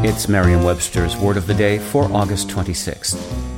It's Merriam Webster's Word of the Day for August 26th.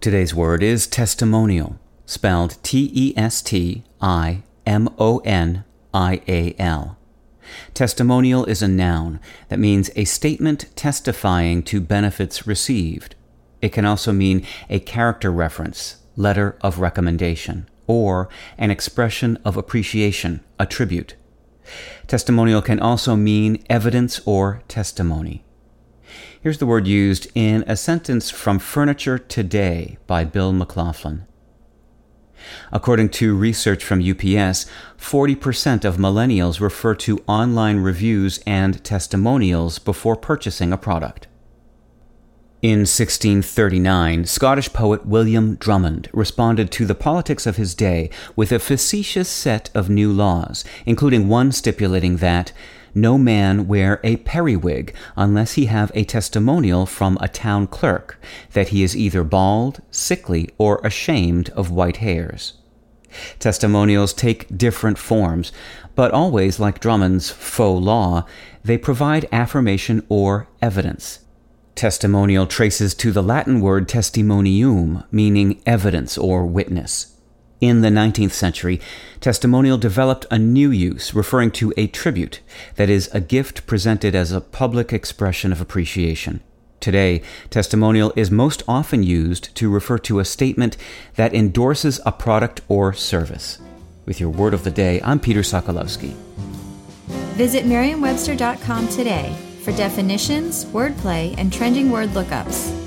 Today's word is testimonial, spelled T E S T I M O N I A L. Testimonial is a noun that means a statement testifying to benefits received. It can also mean a character reference, letter of recommendation, or an expression of appreciation, a tribute. Testimonial can also mean evidence or testimony. Here's the word used in a sentence from Furniture Today by Bill McLaughlin. According to research from UPS, 40% of millennials refer to online reviews and testimonials before purchasing a product. In 1639, Scottish poet William Drummond responded to the politics of his day with a facetious set of new laws, including one stipulating that no man wear a periwig unless he have a testimonial from a town clerk that he is either bald, sickly, or ashamed of white hairs. Testimonials take different forms, but always, like Drummond's faux law, they provide affirmation or evidence. Testimonial traces to the Latin word testimonium, meaning evidence or witness. In the 19th century, testimonial developed a new use referring to a tribute, that is, a gift presented as a public expression of appreciation. Today, testimonial is most often used to refer to a statement that endorses a product or service. With your word of the day, I'm Peter Sokolowski. Visit merriam-webster.com today for definitions, wordplay, and trending word lookups.